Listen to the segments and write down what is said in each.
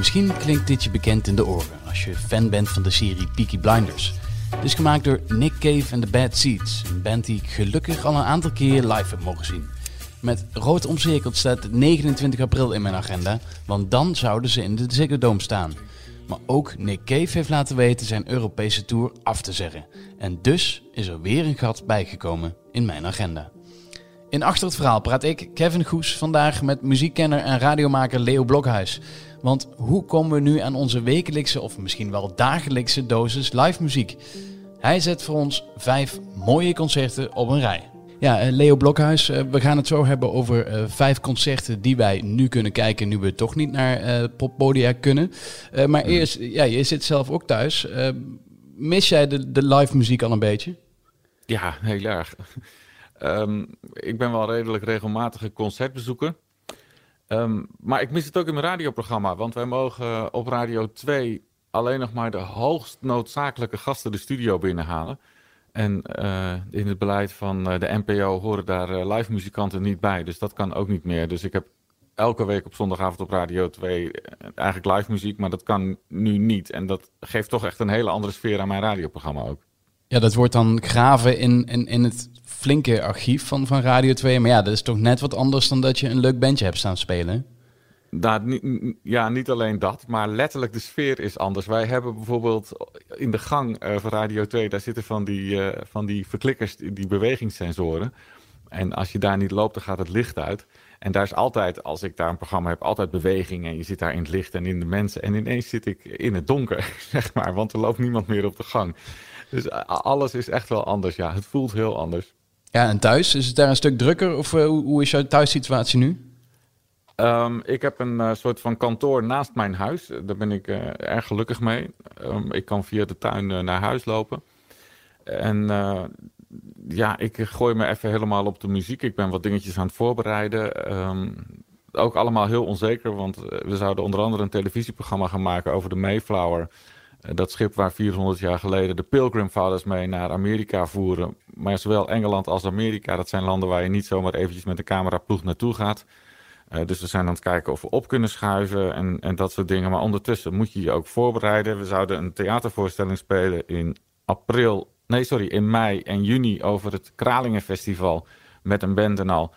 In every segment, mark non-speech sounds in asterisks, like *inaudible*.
Misschien klinkt dit je bekend in de oren als je fan bent van de serie Peaky Blinders. Het is gemaakt door Nick Cave en The Bad Seeds, een band die ik gelukkig al een aantal keer live heb mogen zien. Met rood omcirkeld staat 29 april in mijn agenda, want dan zouden ze in de Ziggo Dome staan. Maar ook Nick Cave heeft laten weten zijn Europese tour af te zeggen. En dus is er weer een gat bijgekomen in mijn agenda. In Achter het Verhaal praat ik, Kevin Goes, vandaag met muziekkenner en radiomaker Leo Blokhuis. Want hoe komen we nu aan onze wekelijkse of misschien wel dagelijkse dosis live muziek? Hij zet voor ons vijf mooie concerten op een rij. Ja, eh, Leo Blokhuis, eh, we gaan het zo hebben over eh, vijf concerten die wij nu kunnen kijken, nu we toch niet naar poppodia kunnen. maar eerst, ja, je zit zelf ook thuis. mis jij de, de live muziek al een beetje? Ja, heel erg. *laughs* Ehm, ik ben wel redelijk regelmatige concertbezoeker. Um, maar ik mis het ook in mijn radioprogramma, want wij mogen op Radio 2 alleen nog maar de hoogst noodzakelijke gasten de studio binnenhalen. En uh, in het beleid van uh, de NPO horen daar live muzikanten niet bij. Dus dat kan ook niet meer. Dus ik heb elke week op zondagavond op Radio 2 eigenlijk live muziek. Maar dat kan nu niet. En dat geeft toch echt een hele andere sfeer aan mijn radioprogramma ook. Ja, dat wordt dan graven in, in, in het flinke archief van, van Radio 2. Maar ja, dat is toch net wat anders dan dat je een leuk bandje hebt staan spelen. Nou, ja, niet alleen dat, maar letterlijk de sfeer is anders. Wij hebben bijvoorbeeld in de gang uh, van Radio 2, daar zitten van die, uh, van die verklikkers, die bewegingssensoren. En als je daar niet loopt, dan gaat het licht uit. En daar is altijd, als ik daar een programma heb, altijd beweging. En je zit daar in het licht en in de mensen. En ineens zit ik in het donker, *laughs* zeg maar, want er loopt niemand meer op de gang. Dus alles is echt wel anders, ja. Het voelt heel anders. Ja, en thuis, is het daar een stuk drukker? Of uh, hoe is jouw thuissituatie nu? Um, ik heb een uh, soort van kantoor naast mijn huis. Daar ben ik uh, erg gelukkig mee. Um, ik kan via de tuin uh, naar huis lopen. En ja, ik gooi me even helemaal op de muziek. Ik ben wat dingetjes aan het voorbereiden. Um, ook allemaal heel onzeker, want we zouden onder andere een televisieprogramma gaan maken over de Mayflower. Dat schip waar 400 jaar geleden de Pilgrim Fathers mee naar Amerika voeren. Maar zowel Engeland als Amerika, dat zijn landen waar je niet zomaar eventjes met de cameraploeg naartoe gaat. Uh, dus we zijn aan het kijken of we op kunnen schuiven en, en dat soort dingen. Maar ondertussen moet je je ook voorbereiden. We zouden een theatervoorstelling spelen in april, nee sorry, in mei en juni over het Kralingenfestival met een band en al.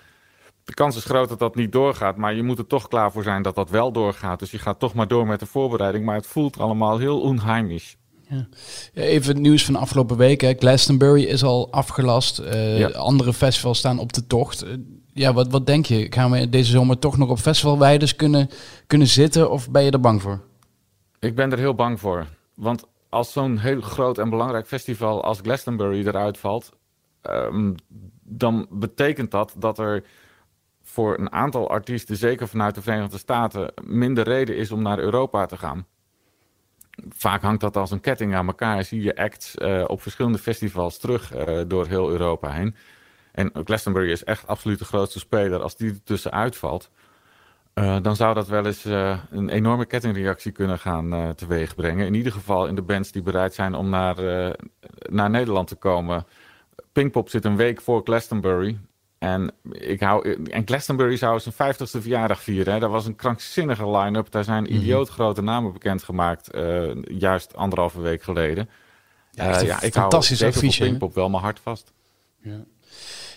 De kans is groot dat dat niet doorgaat, maar je moet er toch klaar voor zijn dat dat wel doorgaat. Dus je gaat toch maar door met de voorbereiding, maar het voelt allemaal heel onheimisch. Ja. Even het nieuws van de afgelopen weken. Glastonbury is al afgelast. Uh, ja. Andere festivals staan op de tocht ja, wat, wat denk je? Gaan we deze zomer toch nog op festivalweiders kunnen, kunnen zitten of ben je er bang voor? Ik ben er heel bang voor. Want als zo'n heel groot en belangrijk festival als Glastonbury eruit valt, um, dan betekent dat dat er voor een aantal artiesten, zeker vanuit de Verenigde Staten, minder reden is om naar Europa te gaan. Vaak hangt dat als een ketting aan elkaar. Zie je acts uh, op verschillende festivals terug uh, door heel Europa heen. En Glastonbury is echt absoluut de grootste speler. Als die er tussenuit valt, uh, dan zou dat wel eens een enorme kettingreactie kunnen gaan teweegbrengen. In ieder geval in de bands die bereid zijn om naar, naar Nederland te komen. Pinkpop zit een week voor Glastonbury. En, ik hou, en Glastonbury zou zijn 50ste verjaardag vieren. Hè. Dat was een krankzinnige line-up. Daar zijn mm idioot grote namen bekendgemaakt. juist anderhalve week geleden. Ja, ja ik fantastisch hou Pinkpop wel mijn hart vast. Ja.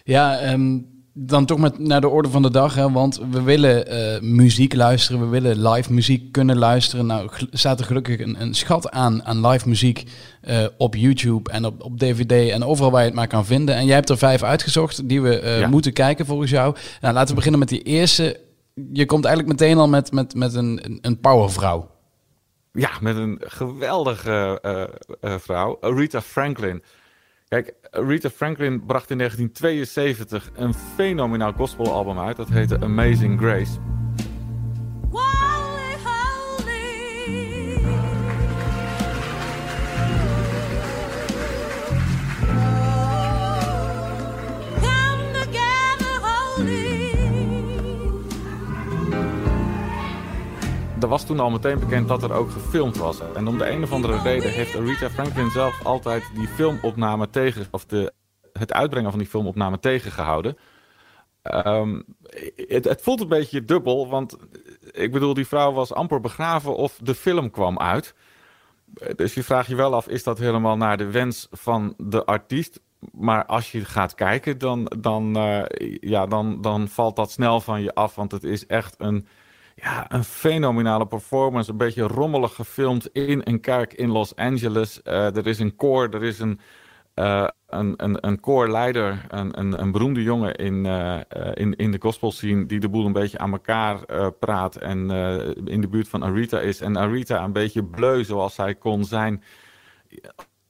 Ja, um, dan toch met naar de orde van de dag. Hè, want we willen uh, muziek luisteren. We willen live muziek kunnen luisteren. Nou staat er gelukkig een, een schat aan, aan live muziek uh, op YouTube en op, op DVD en overal waar je het maar kan vinden. En jij hebt er vijf uitgezocht die we uh, ja. moeten kijken volgens jou. Nou, laten we beginnen met die eerste. Je komt eigenlijk meteen al met, met, met een, een powervrouw. Ja, met een geweldige vrouw, Rita Franklin. Kijk, Rita Franklin bracht in 1972 een fenomenaal gospelalbum uit. Dat heette Amazing Grace. Er was toen al meteen bekend dat er ook gefilmd was. En om de een of andere reden heeft Aretha Franklin zelf altijd die filmopname tegen... of de, het uitbrengen van die filmopname tegengehouden. Um, het, het, voelt een beetje dubbel, want ik bedoel, die vrouw was amper begraven of de film kwam uit. Dus je vraagt je wel af, is dat helemaal naar de wens van de artiest? Maar als je gaat kijken, dan, dan, uh, ja, dan, dan valt dat snel van je af. Want het is echt een, ja, een fenomenale performance. Een beetje rommelig gefilmd in een kerk in Los Angeles. Uh, er is een koor, er is een, uh, een, een, koorleider, een, een, een beroemde jongen in, uh, in, in de gospel scene... die de boel een beetje aan elkaar praat en in de buurt van Arita is. En Arita een beetje bleu zoals zij kon zijn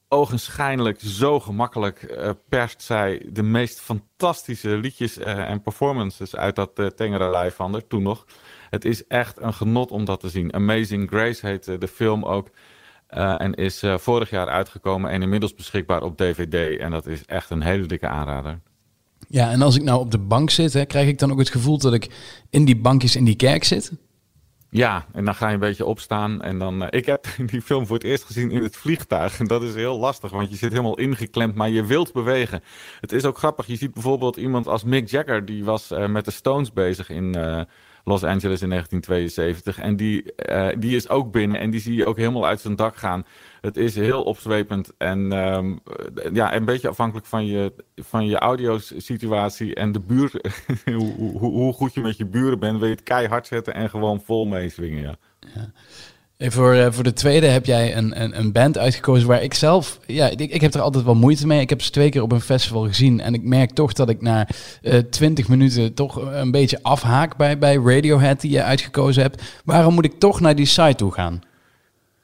ogenschijnlijk zo gemakkelijk perst zij de meest fantastische liedjes en performances uit dat tengere lijf van haar, toen nog. Het is echt een genot om dat te zien. Amazing Grace heet de film ook. en is vorig jaar uitgekomen en inmiddels beschikbaar op DVD. En dat is echt een hele dikke aanrader. Ja, en als ik nou op de bank zit, hè, krijg ik dan ook het gevoel dat ik in die bankjes in die kerk zit? Ja, en dan ga je een beetje opstaan. En dan, uh, ik heb *laughs* die film voor het eerst gezien in het vliegtuig. En dat is heel lastig, want je zit helemaal ingeklemd, maar je wilt bewegen. Het is ook grappig. Je ziet bijvoorbeeld iemand als Mick Jagger, die was uh, met de Stones bezig in uh, Los Angeles in 1972. En die, die is ook binnen en die zie je ook helemaal uit zijn dak gaan. Het is heel opzwepend en um, ja, een beetje afhankelijk van je, van je audiosituatie en de buur, *laughs* hoe, hoe, hoe, goed je met je buren bent, wil je het keihard zetten en gewoon vol meeswingen. Ja. ja. En voor, uh, voor de tweede heb jij een, een, een, band uitgekozen waar ik zelf, ja, ik, ik heb er altijd wel moeite mee. Ik heb ze twee keer op een festival gezien en ik merk toch dat ik na uh, 20 minuten toch een beetje afhaak bij, bij Radiohead die je uitgekozen hebt. Waarom moet ik toch naar die site toe gaan?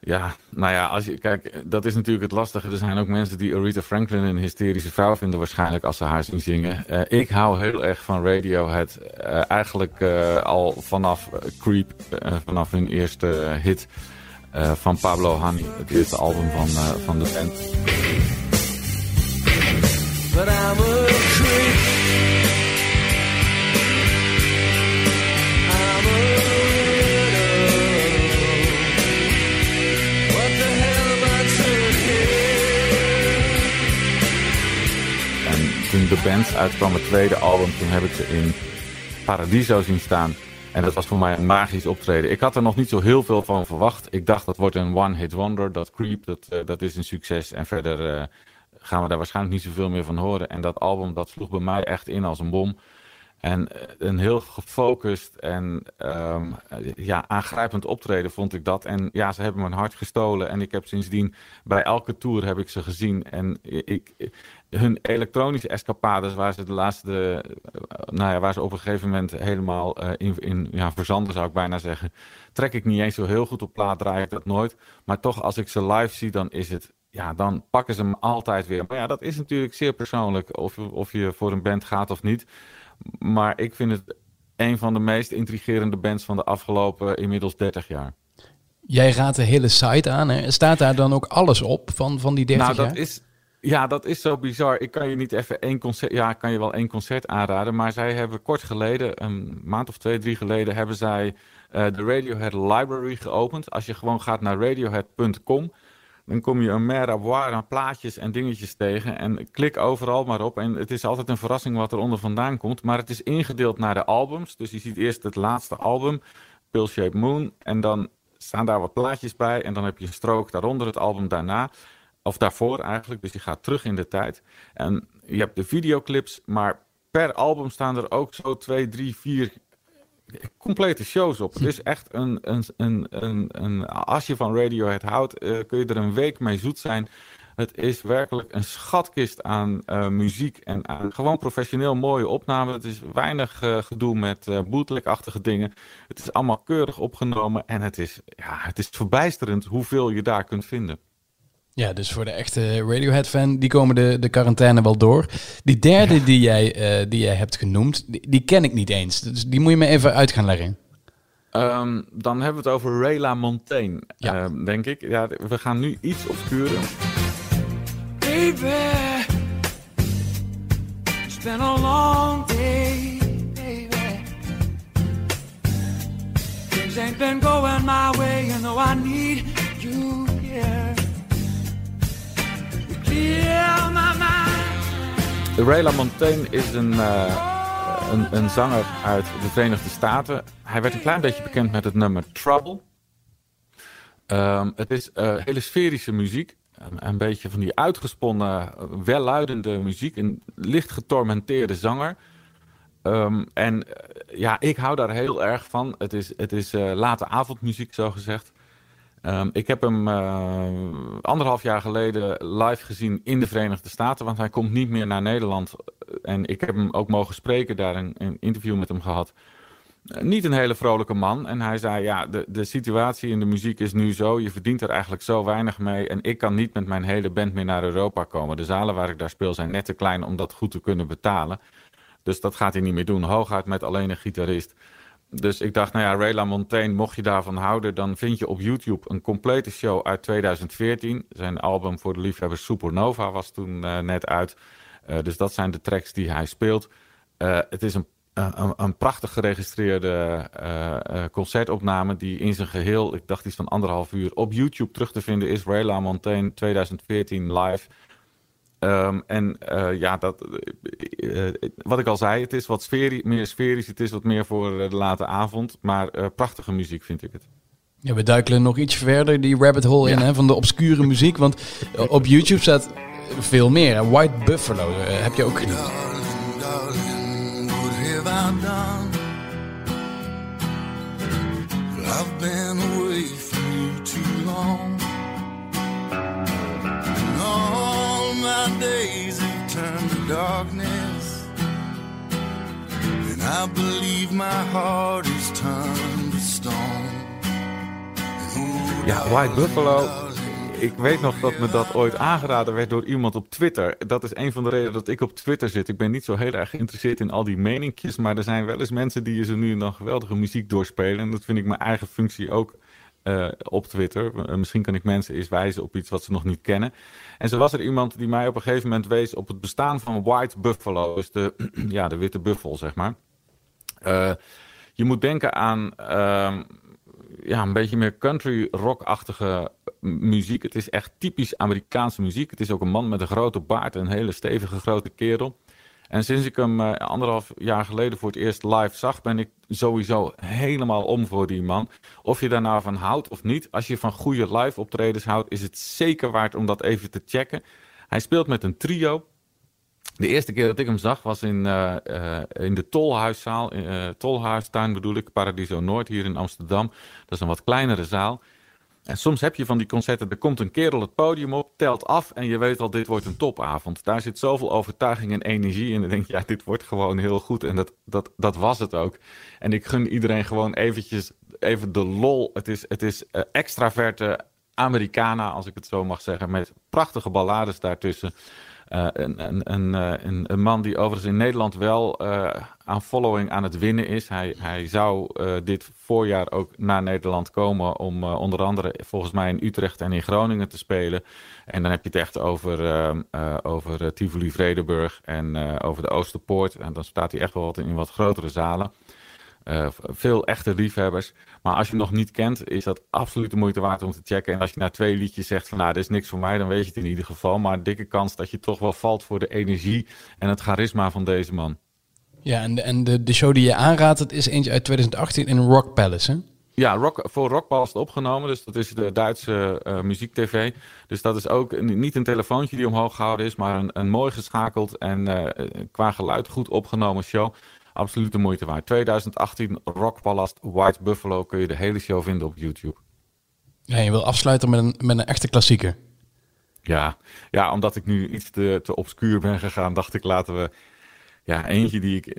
Ja, nou ja, als je, kijk, dat is natuurlijk het lastige. Er zijn ook mensen die Aretha Franklin een hysterische vrouw vinden waarschijnlijk als ze haar zien zingen. Uh, ik hou heel erg van Radiohead. Uh, eigenlijk uh, al vanaf Creep, vanaf hun eerste hit van Pablo Honey. Het eerste album van, van de band. Toen de band uitkwam, het tweede album, toen heb ik ze in Paradiso zien staan. En dat was voor mij een magisch optreden. Ik had er nog niet zo heel veel van verwacht. Ik dacht dat wordt een one-hit wonder. Dat Creep, dat, uh, dat is een succes. En verder uh, gaan we daar waarschijnlijk niet zoveel meer van horen. En dat album, dat sloeg bij mij echt in als een bom. En uh, een heel gefocust en um, ja, aangrijpend optreden vond ik dat. En ja, ze hebben mijn hart gestolen. En ik heb sindsdien bij elke tour heb ik ze gezien. En ik, hun elektronische escapades, waar ze de laatste, nou ja, waar ze op een gegeven moment helemaal uh, in, in ja, verzanden, zou ik bijna zeggen, trek ik niet eens zo heel goed op plaat, draai ik dat nooit. Maar toch, als ik ze live zie, dan is het, ja, dan pakken ze me altijd weer. Maar ja, dat is natuurlijk zeer persoonlijk, of, of je voor een band gaat of niet. Maar ik vind het een van de meest intrigerende bands van de afgelopen inmiddels 30 jaar. Jij raadt de hele site aan. Hè? Staat daar dan ook alles op van, van die 30 nou, jaar? Dat is, ja, dat is zo bizar. Ik kan je niet even één concert... Ja, ik kan je wel één concert aanraden. Maar zij hebben kort geleden, een maand of twee, drie geleden... hebben zij uh, de Radiohead Library geopend. Als je gewoon gaat naar radiohead.com... dan kom je een mer aan plaatjes en dingetjes tegen. En klik overal maar op. En het is altijd een verrassing wat er onder vandaan komt. Maar het is ingedeeld naar de albums. Dus je ziet eerst het laatste album, Pill Shape Moon. En dan staan daar wat plaatjes bij. En dan heb je een strook daaronder, het album daarna... Of daarvoor eigenlijk, dus je gaat terug in de tijd. En je hebt de videoclips, maar per album staan er ook zo twee, drie, vier complete shows op. Het is echt een, een, een, een, een als je van Radiohead houdt, uh, kun je er een week mee zoet zijn. Het is werkelijk een schatkist aan uh, muziek en aan gewoon professioneel mooie opnamen. Het is weinig uh, gedoe met bootleg-achtige dingen. Het is allemaal keurig opgenomen en het is, ja, het is verbijsterend hoeveel je daar kunt vinden. Ja, dus voor de echte Radiohead-fan, die komen de, de quarantaine wel door. Die derde ja. die, jij, uh, die jij hebt genoemd, die, die, ken ik niet eens. Dus die moet je me even uit gaan leggen. Um, dan hebben we het over Rayla Montaigne, ja. uh, denk ik. Ja, we gaan nu iets obscuren. Baby, it's been a long day, baby. Things ain't been going my way, you know I need you. Rayla Montaigne is een, uh, een, een zanger uit de Verenigde Staten. Hij werd een klein beetje bekend met het nummer Trouble. Ehm, het is uh, hele sferische muziek. Een, beetje van die uitgesponnen, welluidende muziek. Een licht getormenteerde zanger. Um, en ja, ik hou daar heel erg van. Het is, het is late avondmuziek, zo gezegd. Um, ik heb hem uh, anderhalf jaar geleden live gezien in de Verenigde Staten, want hij komt niet meer naar Nederland. En ik heb hem ook mogen spreken, daar een, een interview met hem gehad. Uh, niet een hele vrolijke man. En hij zei, ja, de, de situatie in de muziek is nu zo, je verdient er eigenlijk zo weinig mee. En ik kan niet met mijn hele band meer naar Europa komen. De zalen waar ik daar speel zijn net te klein om dat goed te kunnen betalen. Dus dat gaat hij niet meer doen, hooguit met alleen een gitarist. Dus ik dacht, nou ja, Ray LaMontagne, mocht je daarvan houden... dan vind je op YouTube een complete show uit 2014. Zijn album voor de liefhebbers Supernova was toen uh, net uit. Uh, dus dat zijn de tracks die hij speelt. Uh, het is een, een, een prachtig geregistreerde concertopname... die in zijn geheel, ik dacht iets van anderhalf uur... op YouTube terug te vinden is Ray LaMontagne 2014 live... Um, en uh, ja, dat, uh, wat ik al zei, het is wat sferi meer sferisch, het is wat meer voor de late avond. Maar uh, prachtige muziek vind ik het. Ja, we duikelen nog iets verder die rabbit hole ja. in hè, van de obscure muziek. Want op YouTube staat veel meer. White Buffalo heb je ook gedaan. I believe my heart is to. Ja, White Buffalo. Ik weet nog dat me dat ooit aangeraden werd door iemand op Twitter. Dat is een van de redenen dat ik op Twitter zit. Ik ben niet zo heel erg geïnteresseerd in al die meninkjes. Maar er zijn wel eens mensen die je zo nu en dan geweldige muziek doorspelen. En dat vind ik mijn eigen functie ook uh, op Twitter. Uh, misschien kan ik mensen eens wijzen op iets wat ze nog niet kennen. En zo was er iemand die mij op een gegeven moment wees op het bestaan van White Buffalo. Dus de, *clears throat* ja, de witte buffel, zeg maar. Uh, je moet denken aan ehm, ja, een beetje meer country rock-achtige muziek. Het is echt typisch Amerikaanse muziek. Het is ook een man met een grote baard en een hele stevige grote kerel. En sinds ik hem uh, anderhalf jaar geleden voor het eerst live zag, ben ik sowieso helemaal om voor die man. Of je daar nou van houdt of niet, als je van goede live optredens houdt, is het zeker waard om dat even te checken. Hij speelt met een trio. De eerste keer dat ik hem zag was in, uh, uh, in de Tolhuiszaal, Tolhuistuin bedoel ik, Paradiso Noord hier in Amsterdam. Dat is een wat kleinere zaal. En soms heb je van die concerten, er komt een kerel het podium op, telt af en je weet al, dit wordt een topavond. Daar zit zoveel overtuiging en energie in. En denk je, ja, dit wordt gewoon heel goed. En dat, dat, dat was het ook. En ik gun iedereen gewoon eventjes, even de lol. Het is, het is uh, extraverte Americana, als ik het zo mag zeggen, met prachtige ballades daartussen. Uh, een, een, een, een, man die overigens in Nederland wel uh, aan following aan het winnen is. Hij, hij zou dit voorjaar ook naar Nederland komen om onder andere volgens mij in Utrecht en in Groningen te spelen. En dan heb je het echt over, over Tivoli Vredenburg en over de Oosterpoort. En dan staat hij echt wel wat in wat grotere zalen. Uh, veel echte liefhebbers. Maar als je hem nog niet kent, is dat absoluut de moeite waard om te checken. En als je na twee liedjes zegt van nou, dit is niks voor mij, dan weet je het in ieder geval. Maar een dikke kans dat je toch wel valt voor de energie en het charisma van deze man. Ja, en, en de, de show die je aanraadt, het is eentje uit 2018 in Rock Palace, hè? Ja, rock, voor Rock Palace opgenomen. Dus dat is de Duitse uh, muziek-tv. Dus dat is ook niet een telefoontje die omhoog gehouden is, maar een, een mooi geschakeld en uh, qua geluid goed opgenomen show absoluut de moeite waard. 2018 Rock Palace White Buffalo kun je de hele show vinden op YouTube. Ja, je wil afsluiten met een, met een echte klassieker. Ja, ja, omdat ik nu iets te, te obscuur ben gegaan, dacht ik laten we ja, eentje die ik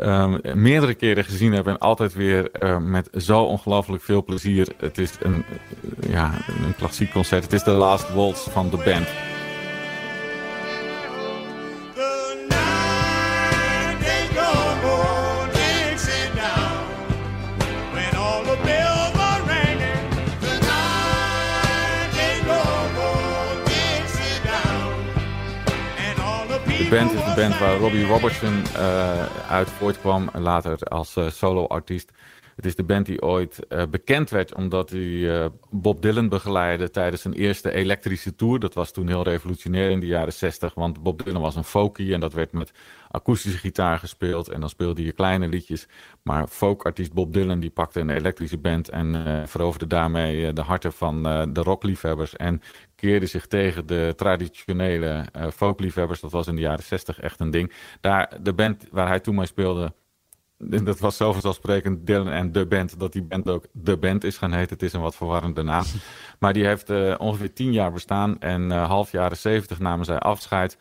uh, meerdere keren gezien heb en altijd weer uh, met zo ongelooflijk veel plezier. Het is een, ja, een klassiek concert. Het is de Last Waltz van de band. Band is de band waar Robbie Robertson uh, uit voortkwam. Later als uh, solo-artiest. Het is de band die ooit uh, bekend werd omdat hij uh, Bob Dylan begeleidde tijdens zijn eerste elektrische tour. Dat was toen heel revolutionair in de jaren 60, want Bob Dylan was een folkie en dat werd met akoestische gitaar gespeeld. En dan speelde je kleine liedjes. Maar folkartiest Bob Dylan die pakte een elektrische band en uh, veroverde daarmee de harten van de rockliefhebbers. En keerde zich tegen de traditionele folkliefhebbers. Dat was in de jaren 60 echt een ding. Daar, de band waar hij toen mee speelde dat was zo vanzelfsprekend Dylan en de band, dat die band ook de band is gaan heten. Het is een wat verwarrende naam. *laughs* Maar die heeft uh, ongeveer tien jaar bestaan en uh, half jaren zeventig namen zij afscheid.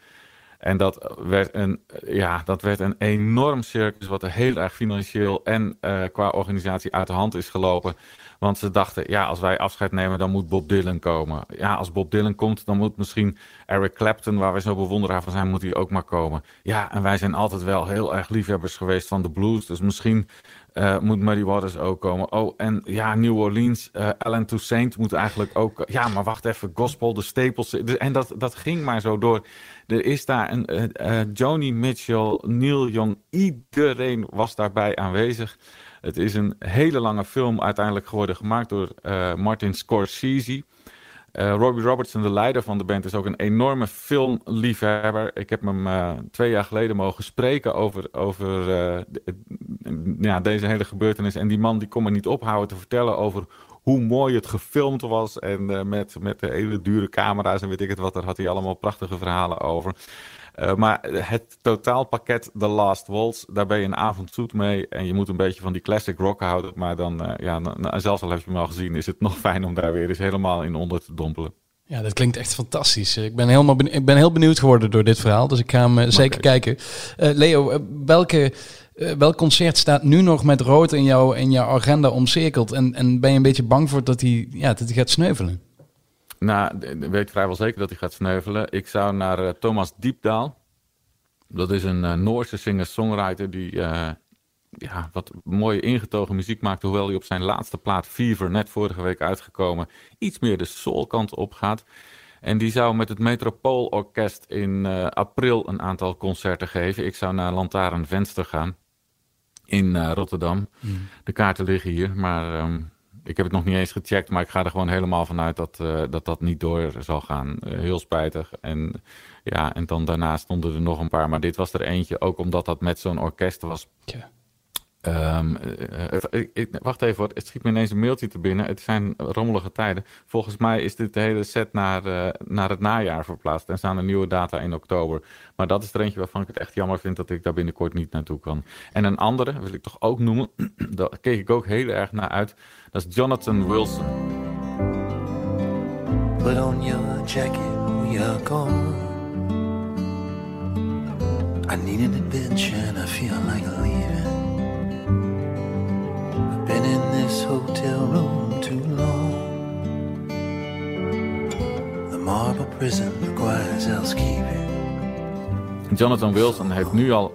En dat werd een, ja, dat werd een enorm circus, wat er heel erg financieel en uh, qua organisatie uit de hand is gelopen. Want ze dachten, ja, als wij afscheid nemen, dan moet Bob Dylan komen. Ja, als Bob Dylan komt, dan moet misschien Eric Clapton, waar wij zo bewonderaar van zijn, moet hij ook maar komen. Ja, en wij zijn altijd wel heel erg liefhebbers geweest van de blues. Dus misschien uh, moet Muddy Waters ook komen. Oh, en ja, New Orleans, uh, Alan Toussaint moet eigenlijk ook... Ja, maar wacht even, gospel, de stapels. En dat, dat ging maar zo door. Er is daar een uh, Joni Mitchell, Neil Young, iedereen was daarbij aanwezig. Het is een hele lange film uiteindelijk geworden, gemaakt door uh, Martin Scorsese. Robbie Robertson, de leider van de band, is ook een enorme filmliefhebber. Ik heb hem twee jaar geleden mogen spreken over, over ja, deze hele gebeurtenis. En die man die kon me niet ophouden te vertellen over hoe mooi het gefilmd was. En met, met de hele dure camera's en weet ik het wat, daar had hij allemaal prachtige verhalen over. Uh, maar het totaalpakket The Last Waltz, daar ben je een avond zoet mee. En je moet een beetje van die classic rock houden. Maar dan, uh, ja, zelfs al heb je hem al gezien, is het *laughs* nog fijn om daar weer eens helemaal in onder te dompelen. Ja, dat klinkt echt fantastisch. Ik ben, helemaal ik ben heel benieuwd geworden door dit verhaal. Dus ik ga hem uh, zeker kijken. Leo, welke, welk concert staat nu nog met rood in, jouw in jouw agenda omcirkeld? En, en ben je een beetje bang voor dat hij, ja, dat gaat sneuvelen? Nou, ik weet vrijwel zeker dat hij gaat sneuvelen. Ik zou naar uh, Thomas Diepdaal. Dat is een uh, Noorse singer-songwriter die ja, wat mooie ingetogen muziek maakt. Hoewel hij op zijn laatste plaat Fever, net vorige week uitgekomen, iets meer de soulkant op gaat. En die zou met het Metropoolorkest in april een aantal concerten geven. Ik zou naar Lantaarn Venster gaan in Rotterdam. Mm. De kaarten liggen hier, maar... Um, ik heb het nog niet eens gecheckt, maar ik ga er gewoon helemaal vanuit dat uh, dat, dat niet door zal gaan. Uh, heel spijtig. En, ja, en dan daarna stonden er nog een paar, maar dit was er eentje, ook omdat dat met zo'n orkest was. Ja. Um, wacht even hoor, het schiet me ineens een mailtje te binnen. Het zijn rommelige tijden. Volgens mij is dit de hele set naar, uh, naar het najaar verplaatst en staan er nieuwe data in oktober. Maar dat is er eentje waarvan ik het echt jammer vind dat ik daar binnenkort niet naartoe kan. En een andere wil ik toch ook noemen, *clears throat* daar keek ik ook heel erg naar uit. Dat is Jonathan Wilson. Put on your jacket, we are gone. I need an adventure and I feel like leaving. Hotel room too long. The marble prison requires housekeeping. Jonathan Wilson heeft nu al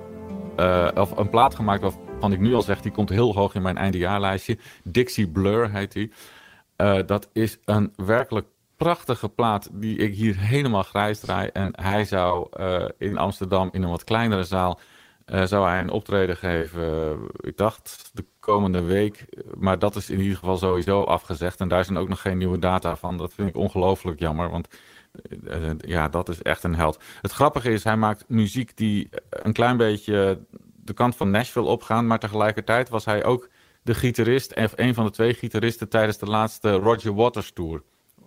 uh, of een plaat gemaakt waarvan ik nu al zeg, die komt heel hoog in mijn eindejaarlijstje. Dixie Blur heet die. Uh, dat is een werkelijk prachtige plaat die ik hier helemaal grijs draai. En hij zou uh, in Amsterdam in een wat kleinere zaal zou hij een optreden geven. ik dacht de komende week. Maar dat is in ieder geval sowieso afgezegd. En daar zijn ook nog geen nieuwe data van. Dat vind ik ongelooflijk jammer. Want ja, dat is echt een held. Het grappige is, hij maakt muziek die een klein beetje de kant van Nashville opgaan. Maar tegelijkertijd was hij ook de gitarist, of een van de twee gitaristen tijdens de laatste Roger Waters tour.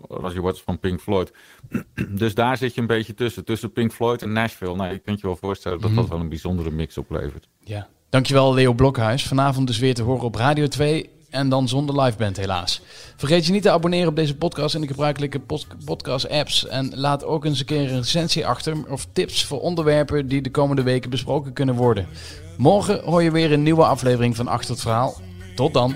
Roger Waters van Pink Floyd. *clears throat* dus daar zit je een beetje tussen. Tussen Pink Floyd en Nashville. Nou, je kunt je wel voorstellen dat dat mhm. wel een bijzondere mix oplevert. Ja. Dankjewel Leo Blokhuis. Vanavond dus weer te horen op Radio 2 en dan zonder live band helaas. Vergeet je niet te abonneren op deze podcast in de gebruikelijke podcast apps. En laat ook eens een keer een recensie achter of tips voor onderwerpen die de komende weken besproken kunnen worden. Morgen hoor je weer een nieuwe aflevering van Achter het Verhaal. Tot dan.